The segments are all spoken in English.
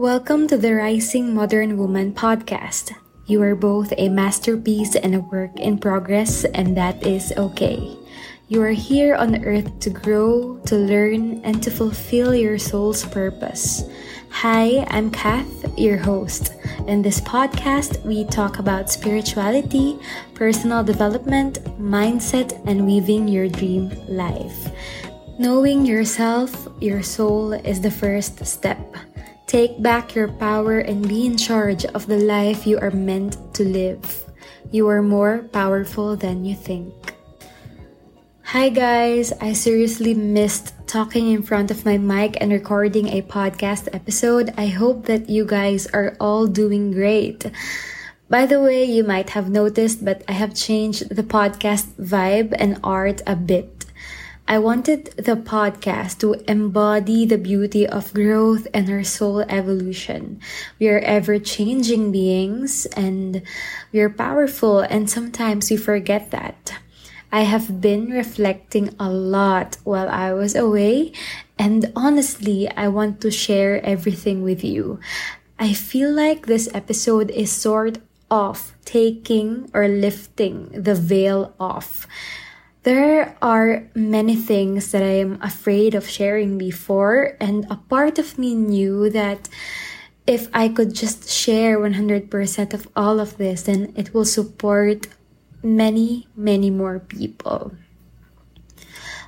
Welcome to the Rising Modern Woman podcast. You are both a masterpiece and a work in progress, and that is okay. You are here on earth to grow, to learn, and to fulfill your soul's purpose. Hi, I'm Kath, your host. In this podcast, we talk about spirituality, personal development, mindset, and weaving your dream life. Knowing yourself, your soul, is the first step. Take back your power and be in charge of the life you are meant to live. You are more powerful than you think. Hi guys, I seriously missed talking in front of my mic and recording a podcast episode. I hope that you guys are all doing great. By the way, you might have noticed, but I have changed the podcast vibe and art a bit. I wanted the podcast to embody the beauty of growth and our soul evolution. We are ever changing beings and we are powerful, and sometimes we forget that. I have been reflecting a lot while I was away, and honestly, I want to share everything with you. I feel like this episode is sort of taking or lifting the veil off. There are many things that I am afraid of sharing before, and a part of me knew that if I could just share 100% of all of this, then it will support many, many more people.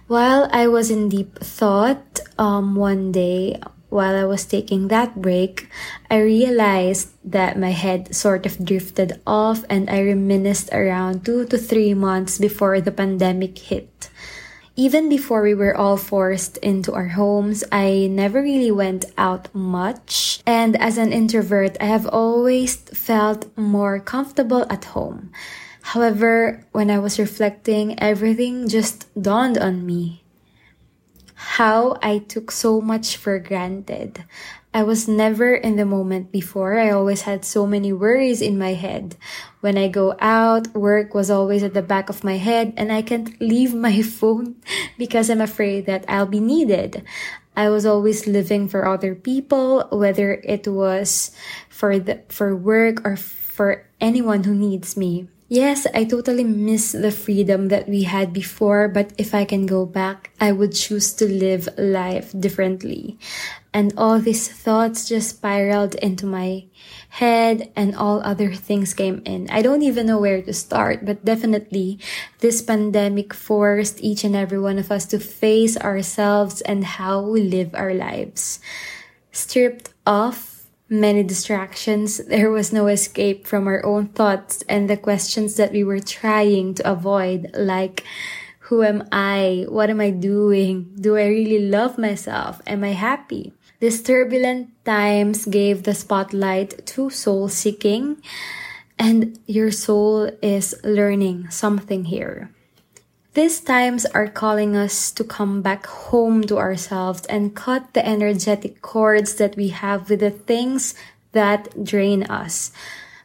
While I was in deep thought, um, one day while I was taking that break, I realized that my head sort of drifted off and I reminisced around two to three months before the pandemic hit. Even before we were all forced into our homes, I never really went out much. And as an introvert, I have always felt more comfortable at home. However, when I was reflecting, everything just dawned on me. How I took so much for granted. I was never in the moment before. I always had so many worries in my head. When I go out, work was always at the back of my head and I can't leave my phone because I'm afraid that I'll be needed. I was always living for other people, whether it was for the, for work or for anyone who needs me. Yes, I totally miss the freedom that we had before, but if I can go back, I would choose to live life differently. And all these thoughts just spiraled into my head and all other things came in. I don't even know where to start, but definitely this pandemic forced each and every one of us to face ourselves and how we live our lives. Stripped off many distractions, there was no escape from our own thoughts and the questions that we were trying to avoid, like, who am I? What am I doing? Do I really love myself? Am I happy? These turbulent times gave the spotlight to soul seeking, and your soul is learning something here. These times are calling us to come back home to ourselves and cut the energetic cords that we have with the things that drain us.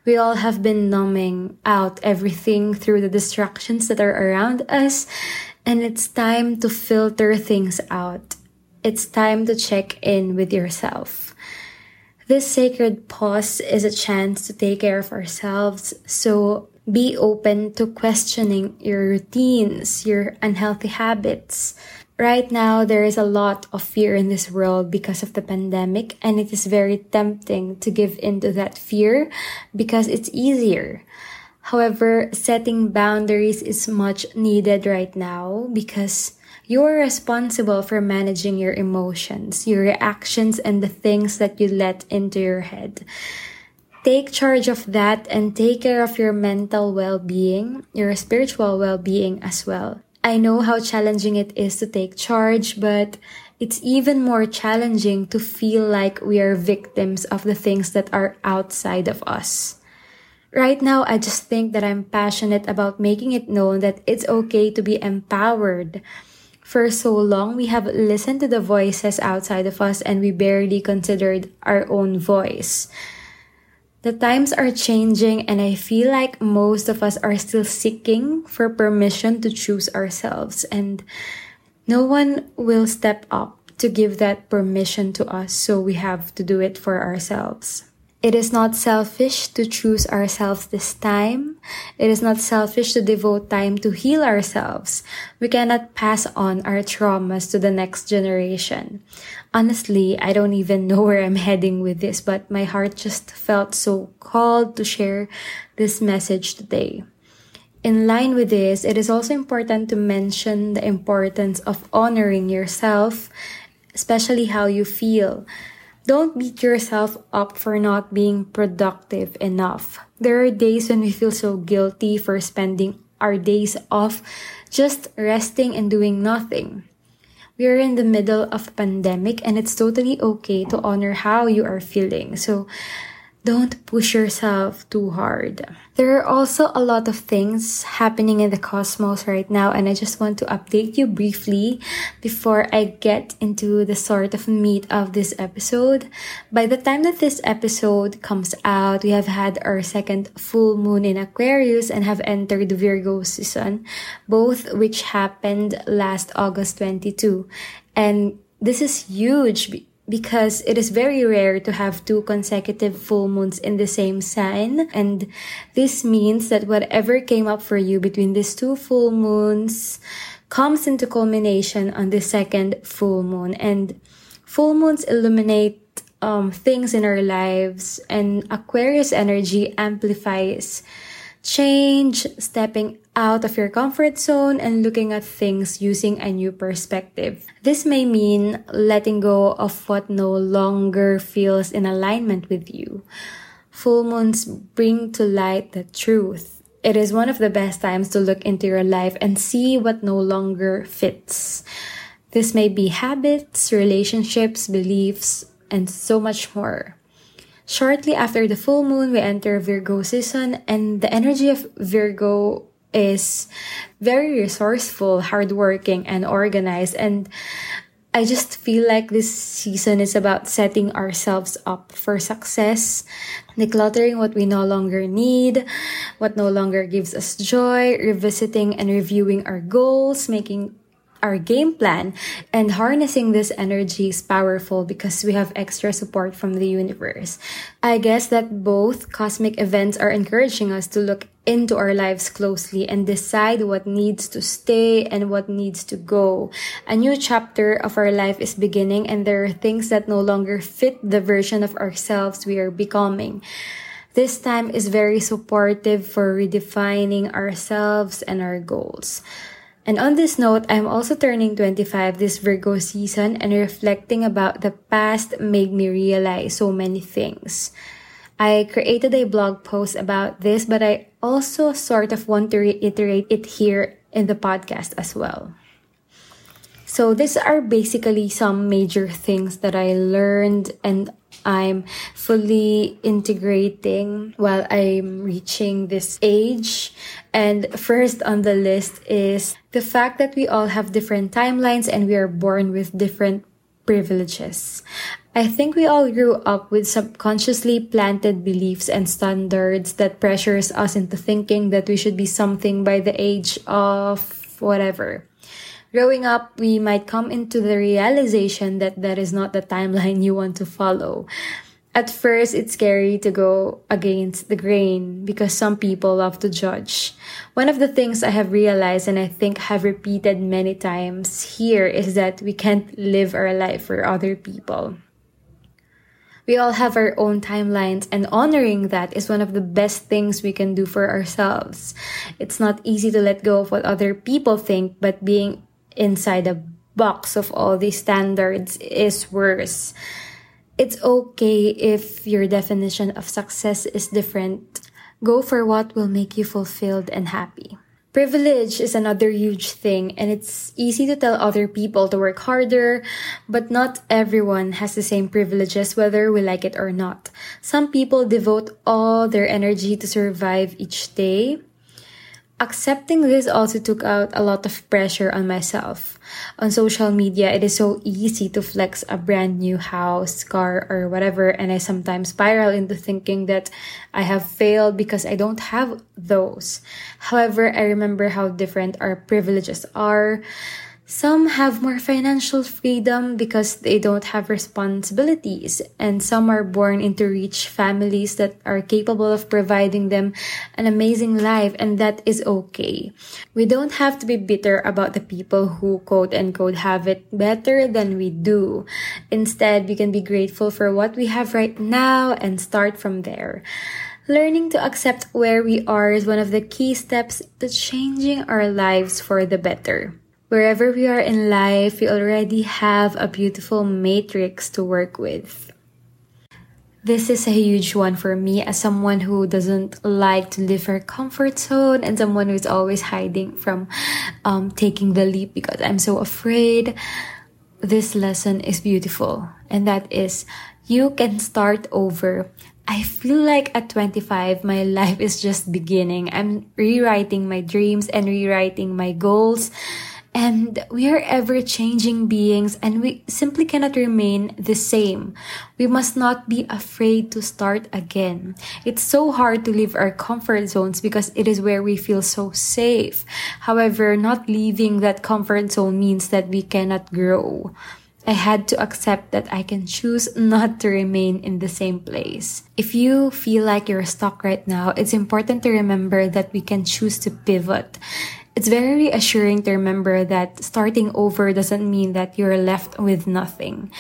We all have been numbing out everything through the distractions that are around us, and it's time to filter things out. It's time to check in with yourself. This sacred pause is a chance to take care of ourselves so be open to questioning your routines, your unhealthy habits. Right now, there is a lot of fear in this world because of the pandemic, and it is very tempting to give into that fear because it's easier. However, setting boundaries is much needed right now because you're responsible for managing your emotions, your reactions, and the things that you let into your head take charge of that and take care of your mental well-being, your spiritual well-being as well. I know how challenging it is to take charge, but it's even more challenging to feel like we are victims of the things that are outside of us. Right now, I just think that I'm passionate about making it known that it's okay to be empowered. For so long, we have listened to the voices outside of us and we barely considered our own voice. The times are changing, and I feel like most of us are still seeking for permission to choose ourselves, and no one will step up to give that permission to us, so we have to do it for ourselves. It is not selfish to choose ourselves this time. It is not selfish to devote time to heal ourselves. We cannot pass on our traumas to the next generation. Honestly, I don't even know where I'm heading with this, but my heart just felt so called to share this message today. In line with this, it is also important to mention the importance of honoring yourself, especially how you feel. Don't beat yourself up for not being productive enough. There are days when we feel so guilty for spending our days off just resting and doing nothing. We are in the middle of pandemic and it's totally okay to honor how you are feeling. So don't push yourself too hard. There are also a lot of things happening in the cosmos right now, and I just want to update you briefly before I get into the sort of meat of this episode. By the time that this episode comes out, we have had our second full moon in Aquarius and have entered Virgo season, both which happened last August 22. And this is huge because it is very rare to have two consecutive full moons in the same sign. And this means that whatever came up for you between these two full moons comes into culmination on the second full moon. And full moons illuminate um, things in our lives, and Aquarius energy amplifies change, stepping out of your comfort zone and looking at things using a new perspective. This may mean letting go of what no longer feels in alignment with you. Full moons bring to light the truth. It is one of the best times to look into your life and see what no longer fits. This may be habits, relationships, beliefs, and so much more. Shortly after the full moon, we enter Virgo season, and the energy of Virgo is very resourceful, hardworking, and organized. And I just feel like this season is about setting ourselves up for success, decluttering what we no longer need, what no longer gives us joy, revisiting and reviewing our goals, making our game plan and harnessing this energy is powerful because we have extra support from the universe. I guess that both cosmic events are encouraging us to look into our lives closely and decide what needs to stay and what needs to go. A new chapter of our life is beginning and there are things that no longer fit the version of ourselves we are becoming. This time is very supportive for redefining ourselves and our goals. And on this note, I'm also turning 25 this Virgo season and reflecting about the past made me realize so many things. I created a blog post about this, but I also sort of want to reiterate it here in the podcast as well. So these are basically some major things that I learned and I'm fully integrating while I'm reaching this age. And first on the list is the fact that we all have different timelines and we are born with different privileges. I think we all grew up with subconsciously planted beliefs and standards that pressures us into thinking that we should be something by the age of whatever. Growing up, we might come into the realization that that is not the timeline you want to follow. At first, it's scary to go against the grain because some people love to judge. One of the things I have realized and I think have repeated many times here is that we can't live our life for other people. We all have our own timelines, and honoring that is one of the best things we can do for ourselves. It's not easy to let go of what other people think, but being inside a box of all these standards is worse. It's okay if your definition of success is different. Go for what will make you fulfilled and happy. Privilege is another huge thing, and it's easy to tell other people to work harder, but not everyone has the same privileges, whether we like it or not. Some people devote all their energy to survive each day, Accepting this also took out a lot of pressure on myself. On social media, it is so easy to flex a brand new house, car, or whatever, and I sometimes spiral into thinking that I have failed because I don't have those. However, I remember how different our privileges are. Some have more financial freedom because they don't have responsibilities, and some are born into rich families that are capable of providing them an amazing life, and that is okay. We don't have to be bitter about the people who quote unquote have it better than we do. Instead, we can be grateful for what we have right now and start from there. Learning to accept where we are is one of the key steps to changing our lives for the better. Wherever we are in life, we already have a beautiful matrix to work with. This is a huge one for me as someone who doesn't like to leave her comfort zone and someone who's always hiding from um, taking the leap because I'm so afraid. This lesson is beautiful, and that is you can start over. I feel like at 25, my life is just beginning. I'm rewriting my dreams and rewriting my goals and we are ever changing beings and we simply cannot remain the same. We must not be afraid to start again. It's so hard to leave our comfort zones because it is where we feel so safe. However, not leaving that comfort zone means that we cannot grow. I had to accept that I can choose not to remain in the same place. If you feel like you're stuck right now, it's important to remember that we can choose to pivot. It's very reassuring to remember that starting over doesn't mean that you're left with nothing.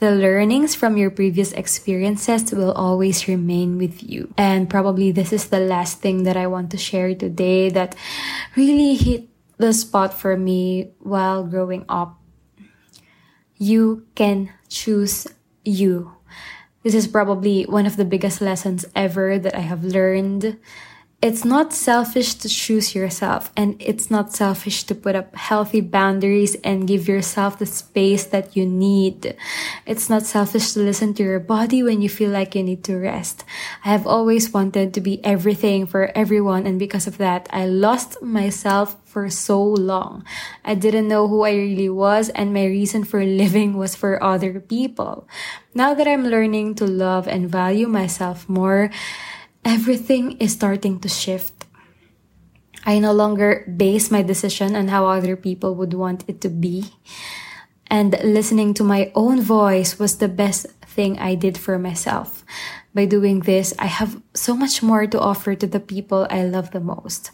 The learnings from your previous experiences will always remain with you. And probably this is the last thing that I want to share today that really hit the spot for me while growing up. You can choose you. This is probably one of the biggest lessons ever that I have learned it's not selfish to choose yourself and it's not selfish to put up healthy boundaries and give yourself the space that you need. It's not selfish to listen to your body when you feel like you need to rest. I have always wanted to be everything for everyone and because of that, I lost myself for so long. I didn't know who I really was and my reason for living was for other people. Now that I'm learning to love and value myself more, everything is starting to shift. I no longer base my decision on how other people would want it to be. And listening to my own voice was the best thing I did for myself. By doing this, I have so much more to offer to the people I love the most.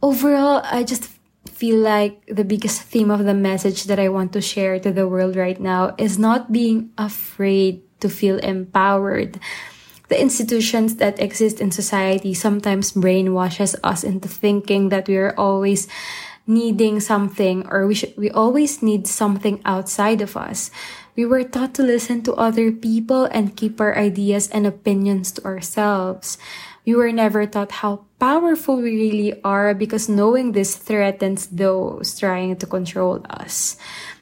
Overall, I just feel like the biggest theme of the message that I want to share to the world right now is not being afraid to feel empowered the institutions that exist in society sometimes brainwashes us into thinking that we are always needing something or we should, we always need something outside of us. We were taught to listen to other people and keep our ideas and opinions to ourselves. We were never taught how powerful we really are because knowing this threatens those trying to control us.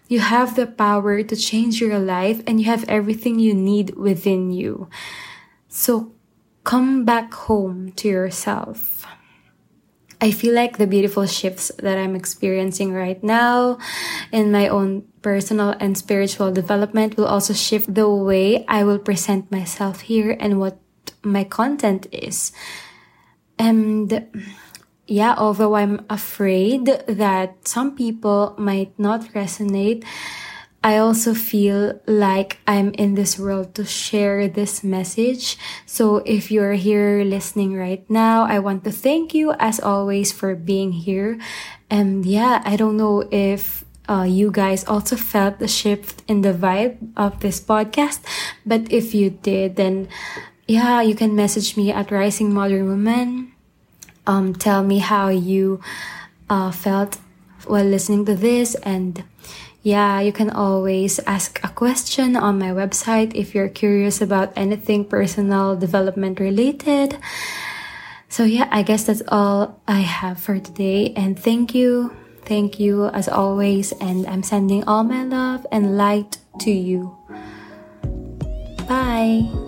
You have the power to change your life and you have everything you need within you. So come back home to yourself. I feel like the beautiful shifts that I'm experiencing right now in my own personal and spiritual development will also shift the way I will present myself here and what my content is. And yeah, although I'm afraid that some people might not resonate, I also feel like I'm in this world to share this message. So if you're here listening right now, I want to thank you as always for being here. And yeah, I don't know if uh, you guys also felt the shift in the vibe of this podcast. But if you did, then yeah, you can message me at Rising Modern Woman. Um, tell me how you uh, felt while listening to this and yeah, you can always ask a question on my website if you're curious about anything personal development related. So yeah, I guess that's all I have for today. And thank you. Thank you as always. And I'm sending all my love and light to you. Bye.